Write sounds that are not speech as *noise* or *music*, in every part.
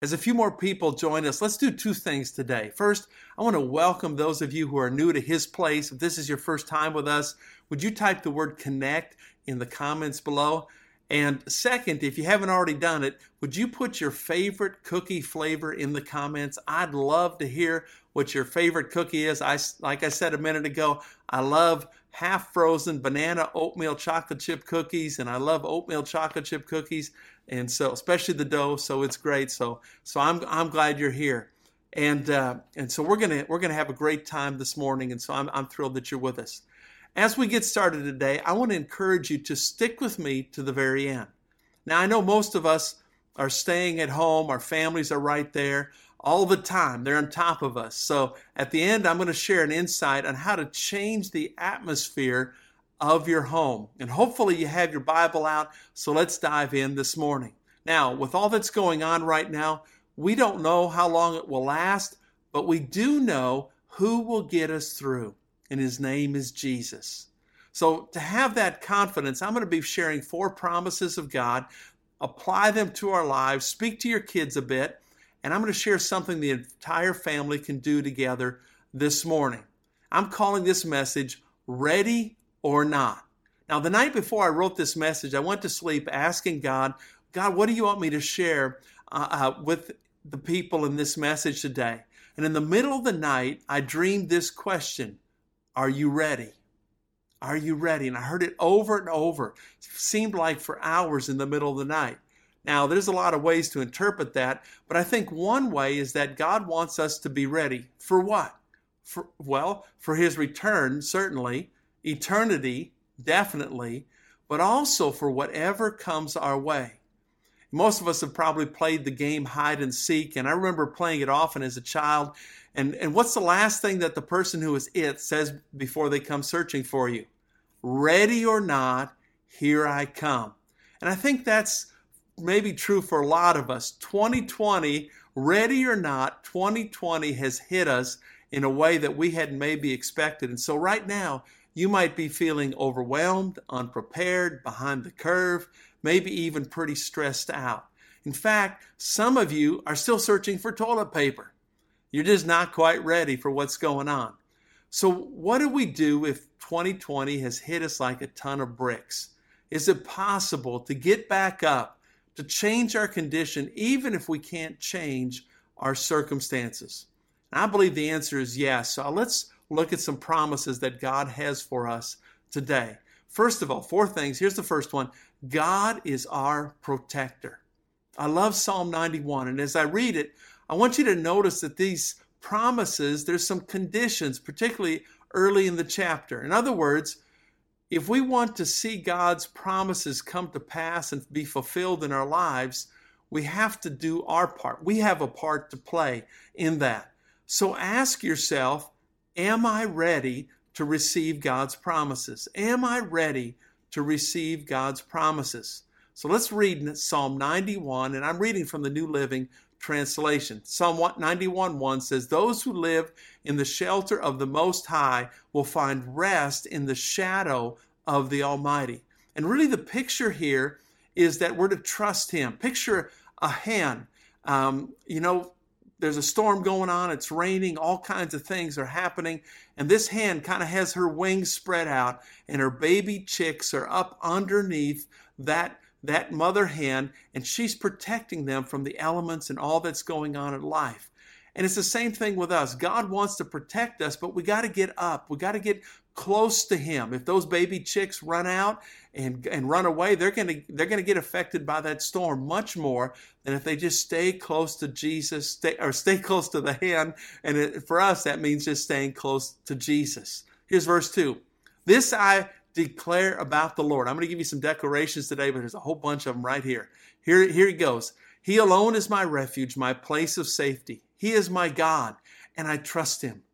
As a few more people join us, let's do two things today. First, I want to welcome those of you who are new to His place. If this is your first time with us, would you type the word connect in the comments below? And second, if you haven't already done it, would you put your favorite cookie flavor in the comments? I'd love to hear what your favorite cookie is. I, like I said a minute ago, I love half frozen banana oatmeal chocolate chip cookies, and I love oatmeal chocolate chip cookies, and so especially the dough. So it's great. So so I'm I'm glad you're here, and uh, and so we're gonna we're gonna have a great time this morning, and so I'm I'm thrilled that you're with us. As we get started today, I want to encourage you to stick with me to the very end. Now I know most of us are staying at home, our families are right there all the time. They're on top of us. So at the end, I'm going to share an insight on how to change the atmosphere of your home. And hopefully, you have your Bible out. So let's dive in this morning. Now, with all that's going on right now, we don't know how long it will last, but we do know who will get us through, and his name is Jesus. So, to have that confidence, I'm going to be sharing four promises of God. Apply them to our lives, speak to your kids a bit, and I'm going to share something the entire family can do together this morning. I'm calling this message Ready or Not. Now, the night before I wrote this message, I went to sleep asking God, God, what do you want me to share uh, uh, with the people in this message today? And in the middle of the night, I dreamed this question Are you ready? Are you ready? And I heard it over and over. It seemed like for hours in the middle of the night. Now, there's a lot of ways to interpret that, but I think one way is that God wants us to be ready for what? For, well, for his return, certainly, eternity, definitely, but also for whatever comes our way. Most of us have probably played the game hide and seek, and I remember playing it often as a child. And, and what's the last thing that the person who is it says before they come searching for you? Ready or not, here I come. And I think that's maybe true for a lot of us. 2020, ready or not, 2020 has hit us in a way that we hadn't maybe expected. And so right now, you might be feeling overwhelmed, unprepared, behind the curve, maybe even pretty stressed out. In fact, some of you are still searching for toilet paper. You're just not quite ready for what's going on. So, what do we do if 2020 has hit us like a ton of bricks? Is it possible to get back up to change our condition, even if we can't change our circumstances? And I believe the answer is yes. So let's look at some promises that God has for us today. First of all, four things. Here's the first one God is our protector. I love Psalm 91. And as I read it, I want you to notice that these promises, there's some conditions, particularly early in the chapter. In other words, if we want to see God's promises come to pass and be fulfilled in our lives, we have to do our part. We have a part to play in that. So ask yourself, am I ready to receive God's promises? Am I ready to receive God's promises? So let's read Psalm 91, and I'm reading from the New Living Translation. Psalm 91 1 says, Those who live in the shelter of the Most High will find rest in the shadow of the Almighty. And really, the picture here is that we're to trust Him. Picture a hen. Um, you know, there's a storm going on, it's raining, all kinds of things are happening. And this hen kind of has her wings spread out, and her baby chicks are up underneath that that mother hen and she's protecting them from the elements and all that's going on in life. And it's the same thing with us. God wants to protect us, but we got to get up. We got to get close to him. If those baby chicks run out and and run away, they're going to they're going to get affected by that storm much more than if they just stay close to Jesus, stay, or stay *laughs* close to the hen. And it, for us, that means just staying close to Jesus. Here's verse two. This I declare about the Lord. I'm going to give you some declarations today, but there's a whole bunch of them right here. Here, here he goes. He alone is my refuge, my place of safety. He is my God, and I trust him.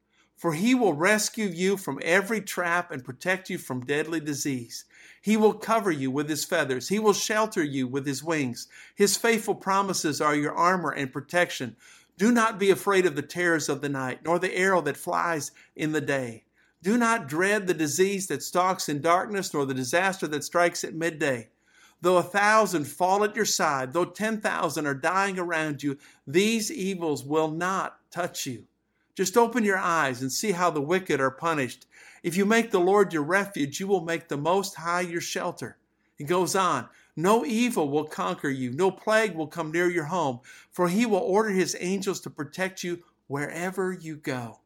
For he will rescue you from every trap and protect you from deadly disease. He will cover you with his feathers. He will shelter you with his wings. His faithful promises are your armor and protection. Do not be afraid of the terrors of the night, nor the arrow that flies in the day. Do not dread the disease that stalks in darkness, nor the disaster that strikes at midday. Though a thousand fall at your side, though 10,000 are dying around you, these evils will not touch you. Just open your eyes and see how the wicked are punished. If you make the Lord your refuge, you will make the Most High your shelter. He goes on, no evil will conquer you, no plague will come near your home, for he will order his angels to protect you wherever you go.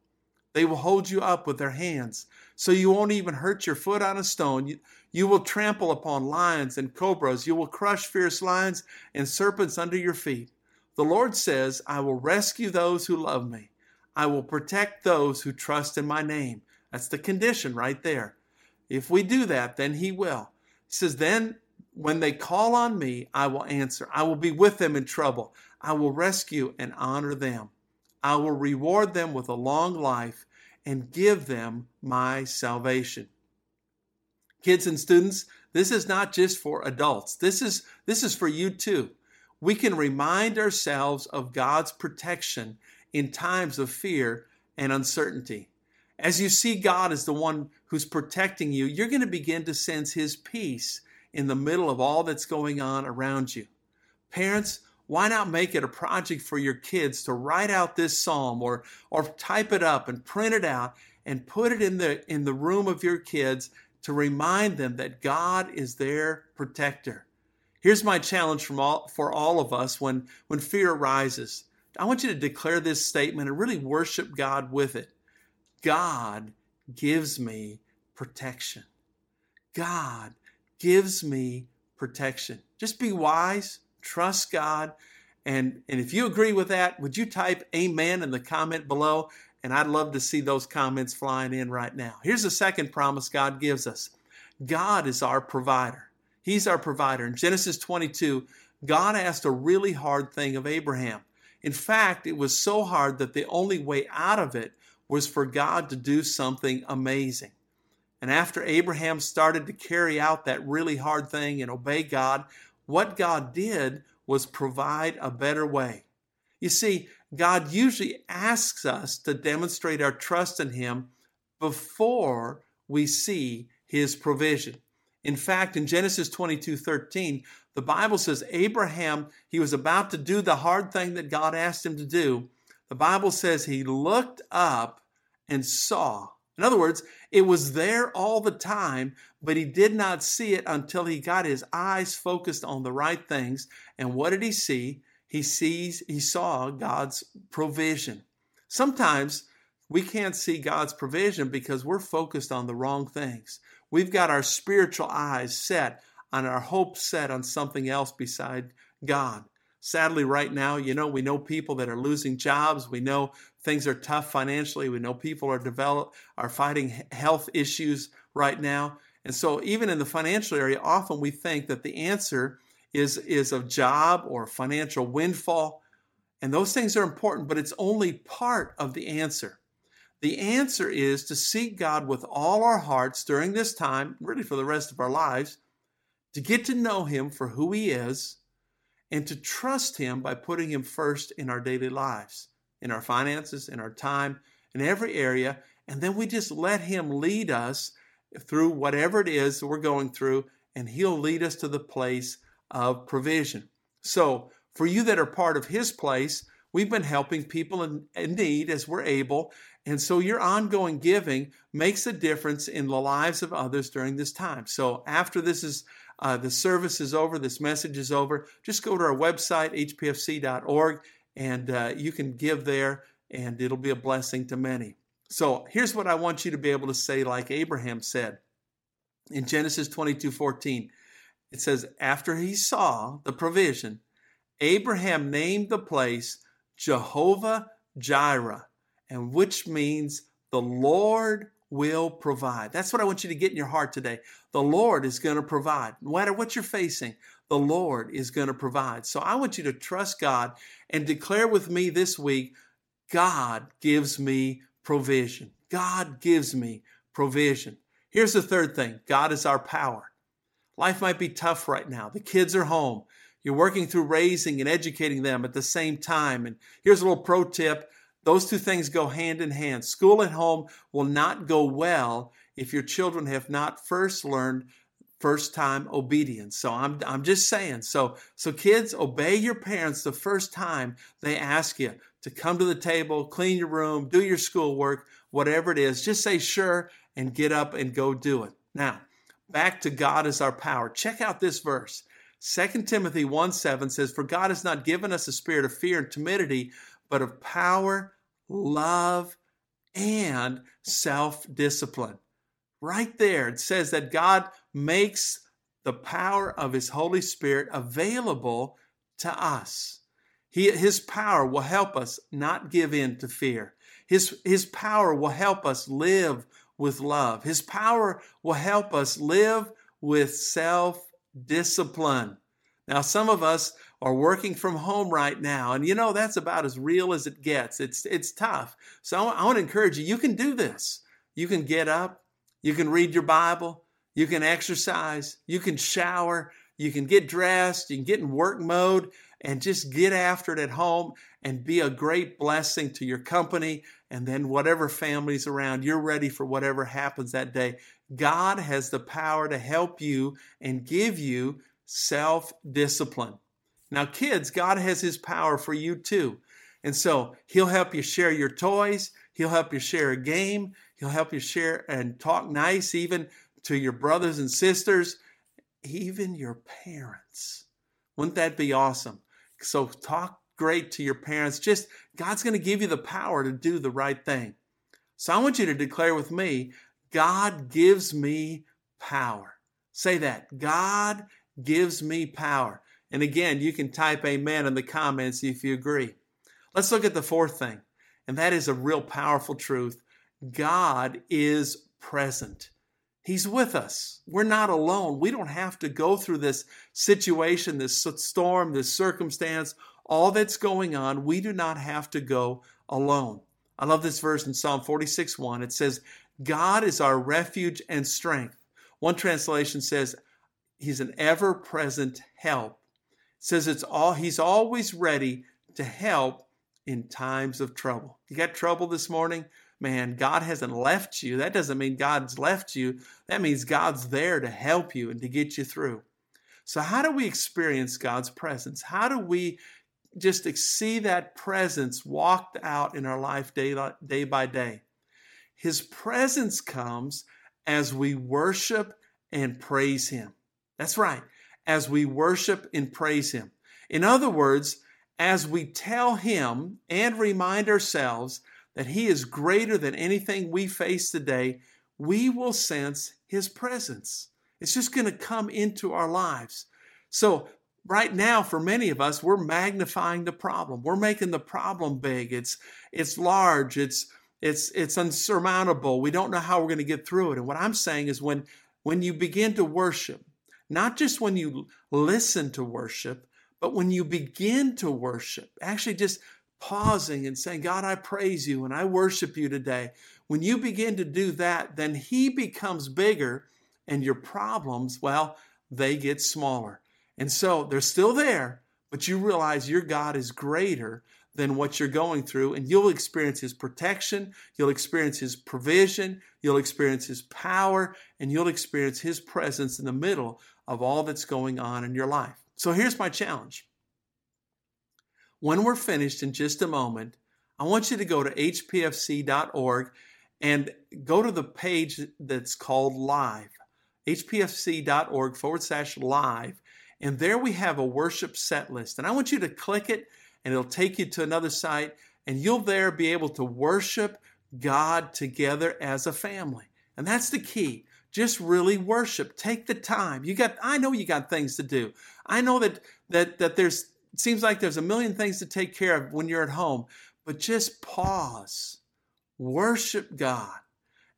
They will hold you up with their hands, so you won't even hurt your foot on a stone. You, you will trample upon lions and cobras. You will crush fierce lions and serpents under your feet. The Lord says, I will rescue those who love me. I will protect those who trust in my name. That's the condition right there. If we do that, then He will. He says, Then when they call on me, I will answer. I will be with them in trouble. I will rescue and honor them. I will reward them with a long life and give them my salvation. Kids and students, this is not just for adults. This is this is for you too. We can remind ourselves of God's protection in times of fear and uncertainty. As you see God as the one who's protecting you, you're going to begin to sense his peace in the middle of all that's going on around you. Parents, why not make it a project for your kids to write out this psalm or or type it up and print it out and put it in the in the room of your kids to remind them that God is their protector. Here's my challenge from all, for all of us when, when fear arises. I want you to declare this statement and really worship God with it. God gives me protection. God gives me protection. Just be wise, trust God. And, and if you agree with that, would you type amen in the comment below? And I'd love to see those comments flying in right now. Here's the second promise God gives us God is our provider. He's our provider. In Genesis 22, God asked a really hard thing of Abraham. In fact, it was so hard that the only way out of it was for God to do something amazing. And after Abraham started to carry out that really hard thing and obey God, what God did was provide a better way. You see, God usually asks us to demonstrate our trust in Him before we see His provision. In fact, in Genesis 22 13, the Bible says Abraham, he was about to do the hard thing that God asked him to do. The Bible says he looked up and saw. In other words, it was there all the time, but he did not see it until he got his eyes focused on the right things. And what did he see? he sees he saw God's provision. Sometimes we can't see God's provision because we're focused on the wrong things. We've got our spiritual eyes set on our hope set on something else beside God. Sadly, right now, you know, we know people that are losing jobs. We know things are tough financially. We know people are develop are fighting health issues right now. And so even in the financial area, often we think that the answer is, is a job or financial windfall. And those things are important, but it's only part of the answer. The answer is to seek God with all our hearts during this time, really for the rest of our lives, to get to know Him for who He is, and to trust Him by putting Him first in our daily lives, in our finances, in our time, in every area. And then we just let Him lead us through whatever it is we're going through, and He'll lead us to the place of provision. So, for you that are part of His place, we've been helping people in, in, need as we're able. And so, your ongoing giving makes a difference in the lives of others during this time. So, after this is uh, the service is over, this message is over, just go to our website, hpfc.org, and uh, you can give there, and it'll be a blessing to many. So, here's what I want you to be able to say, like Abraham said in Genesis 22 14 it says, after he saw the provision, Abraham named the place Jehovah Jireh, and which means the Lord will provide. That's what I want you to get in your heart today. The Lord is going to provide. No matter what you're facing, the Lord is going to provide. So I want you to trust God and declare with me this week God gives me provision. God gives me provision. Here's the third thing God is our power. Life might be tough right now. The kids are home. You're working through raising and educating them at the same time. And here's a little pro tip those two things go hand in hand. School at home will not go well if your children have not first learned first time obedience. So I'm I'm just saying. So so kids, obey your parents the first time they ask you to come to the table, clean your room, do your schoolwork, whatever it is. Just say sure and get up and go do it. Now, back to God as our power. Check out this verse. 2 Timothy 1 7 says, For God has not given us a spirit of fear and timidity, but of power, love, and self discipline. Right there, it says that God makes the power of His Holy Spirit available to us. He, his power will help us not give in to fear. His, his power will help us live with love. His power will help us live with self discipline. Now, some of us are working from home right now, and you know that's about as real as it gets. It's it's tough. So I want to encourage you. You can do this. You can get up. You can read your Bible. You can exercise. You can shower. You can get dressed. You can get in work mode and just get after it at home and be a great blessing to your company and then whatever family's around you're ready for whatever happens that day god has the power to help you and give you self-discipline now kids god has his power for you too and so he'll help you share your toys he'll help you share a game he'll help you share and talk nice even to your brothers and sisters even your parents wouldn't that be awesome so talk great to your parents. Just God's going to give you the power to do the right thing. So I want you to declare with me God gives me power. Say that. God gives me power. And again, you can type amen in the comments if you agree. Let's look at the fourth thing, and that is a real powerful truth. God is present. He's with us. We're not alone. We don't have to go through this situation, this storm, this circumstance, all that's going on. We do not have to go alone. I love this verse in Psalm 46 1. It says, God is our refuge and strength. One translation says, He's an ever present help. Says it's all He's always ready to help in times of trouble. You got trouble this morning? man, God hasn't left you. That doesn't mean God's left you. That means God's there to help you and to get you through. So, how do we experience God's presence? How do we just see that presence walked out in our life day by day? His presence comes as we worship and praise Him. That's right, as we worship and praise Him. In other words, as we tell Him and remind ourselves that He is greater than anything we face today, we will sense His presence. It's just going to come into our lives. So, right now, for many of us, we're magnifying the problem. We're making the problem big. It's it's large. It's it's it's unsurmountable. We don't know how we're going to get through it. And what I'm saying is when when you begin to worship, not just when you listen to worship, but when you begin to worship, actually just pausing and saying, God, I praise you and I worship you today. When you begin to do that, then He becomes bigger and your problems, well, they get smaller. And so they're still there, but you realize your God is greater than what you're going through, and you'll experience His protection, you'll experience His provision, you'll experience His power, and you'll experience His presence in the middle of all that's going on in your life. So here's my challenge when we're finished in just a moment, I want you to go to hpfc.org and go to the page that's called Live, hpfc.org forward slash live. And there we have a worship set list. And I want you to click it, and it'll take you to another site, and you'll there be able to worship God together as a family. And that's the key. Just really worship. Take the time. You got I know you got things to do. I know that that that there's seems like there's a million things to take care of when you're at home, but just pause, worship God,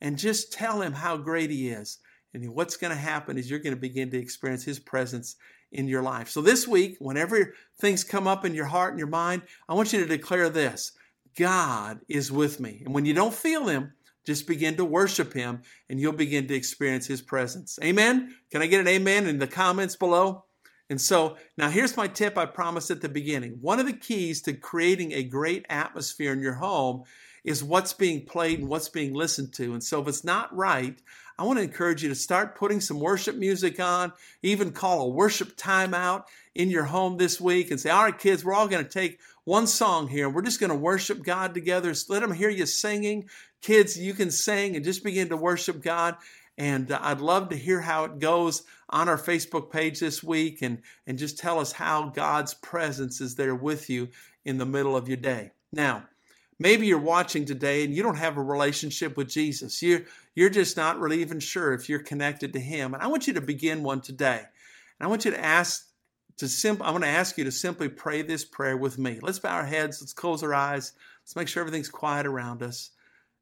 and just tell Him how great He is. And what's going to happen is you're going to begin to experience His presence in your life. So this week, whenever things come up in your heart and your mind, I want you to declare this God is with me. And when you don't feel Him, just begin to worship Him and you'll begin to experience His presence. Amen? Can I get an amen in the comments below? And so now here's my tip I promised at the beginning. One of the keys to creating a great atmosphere in your home is what's being played and what's being listened to. And so if it's not right, I want to encourage you to start putting some worship music on, even call a worship timeout in your home this week and say, All right, kids, we're all going to take one song here. And we're just going to worship God together. Let them hear you singing. Kids, you can sing and just begin to worship God. And uh, I'd love to hear how it goes on our Facebook page this week and, and just tell us how God's presence is there with you in the middle of your day. Now, maybe you're watching today and you don't have a relationship with Jesus. You're, you're just not really even sure if you're connected to Him. And I want you to begin one today. And I want you to ask to sim- I'm going to ask you to simply pray this prayer with me. Let's bow our heads, let's close our eyes, let's make sure everything's quiet around us,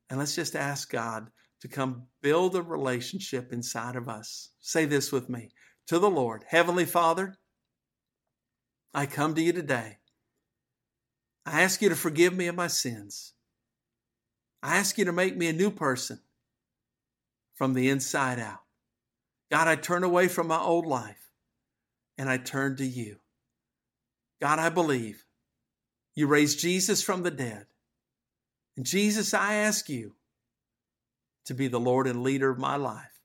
and let's just ask God to come build a relationship inside of us. Say this with me to the Lord Heavenly Father, I come to you today. I ask you to forgive me of my sins. I ask you to make me a new person from the inside out. God, I turn away from my old life and I turn to you. God, I believe you raised Jesus from the dead. And Jesus, I ask you to be the Lord and leader of my life.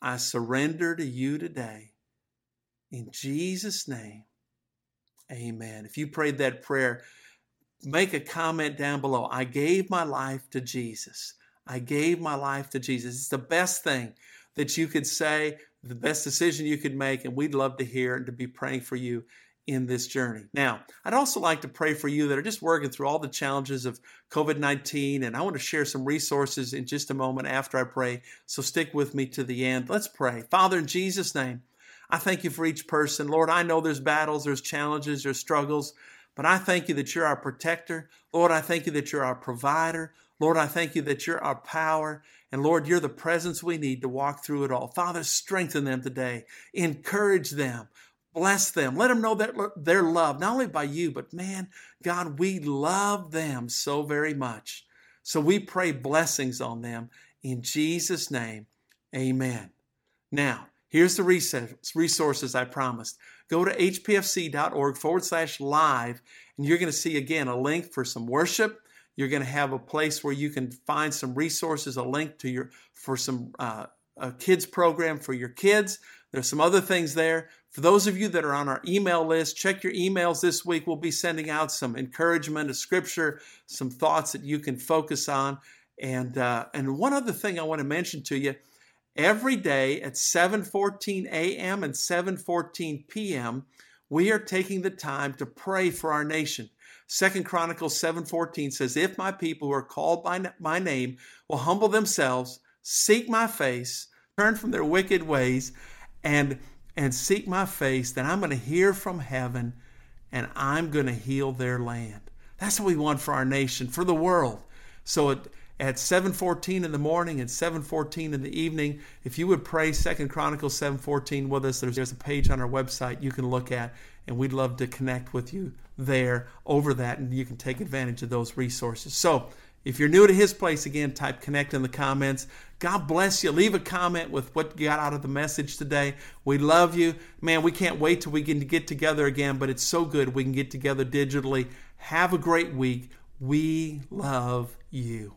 I surrender to you today. In Jesus' name, amen. If you prayed that prayer, make a comment down below. I gave my life to Jesus. I gave my life to Jesus. It's the best thing that you could say, the best decision you could make, and we'd love to hear and to be praying for you in this journey. Now, I'd also like to pray for you that are just working through all the challenges of COVID 19, and I want to share some resources in just a moment after I pray. So stick with me to the end. Let's pray. Father, in Jesus' name, I thank you for each person. Lord, I know there's battles, there's challenges, there's struggles, but I thank you that you're our protector. Lord, I thank you that you're our provider. Lord, I thank you that you're our power. And Lord, you're the presence we need to walk through it all. Father, strengthen them today. Encourage them. Bless them. Let them know that they're loved, not only by you, but man, God, we love them so very much. So we pray blessings on them in Jesus' name. Amen. Now, here's the resources I promised. Go to hpfc.org forward slash live, and you're going to see again a link for some worship. You're going to have a place where you can find some resources, a link to your for some uh, a kids program for your kids. There's some other things there. For those of you that are on our email list, check your emails this week. We'll be sending out some encouragement, a scripture, some thoughts that you can focus on. And uh, and one other thing I want to mention to you, every day at 7:14 a.m. and 7:14 p.m., we are taking the time to pray for our nation. Second Chronicles 7:14 says, "If my people who are called by my name will humble themselves, seek my face, turn from their wicked ways, and and seek my face, then I'm going to hear from heaven and I'm going to heal their land. That's what we want for our nation, for the world. So at, at 7:14 in the morning and 7:14 in the evening, if you would pray Second Chronicles 7:14 with us, there's, there's a page on our website you can look at, and we'd love to connect with you there over that, and you can take advantage of those resources. So if you're new to his place, again, type connect in the comments. God bless you. Leave a comment with what you got out of the message today. We love you. Man, we can't wait till we can get together again, but it's so good we can get together digitally. Have a great week. We love you.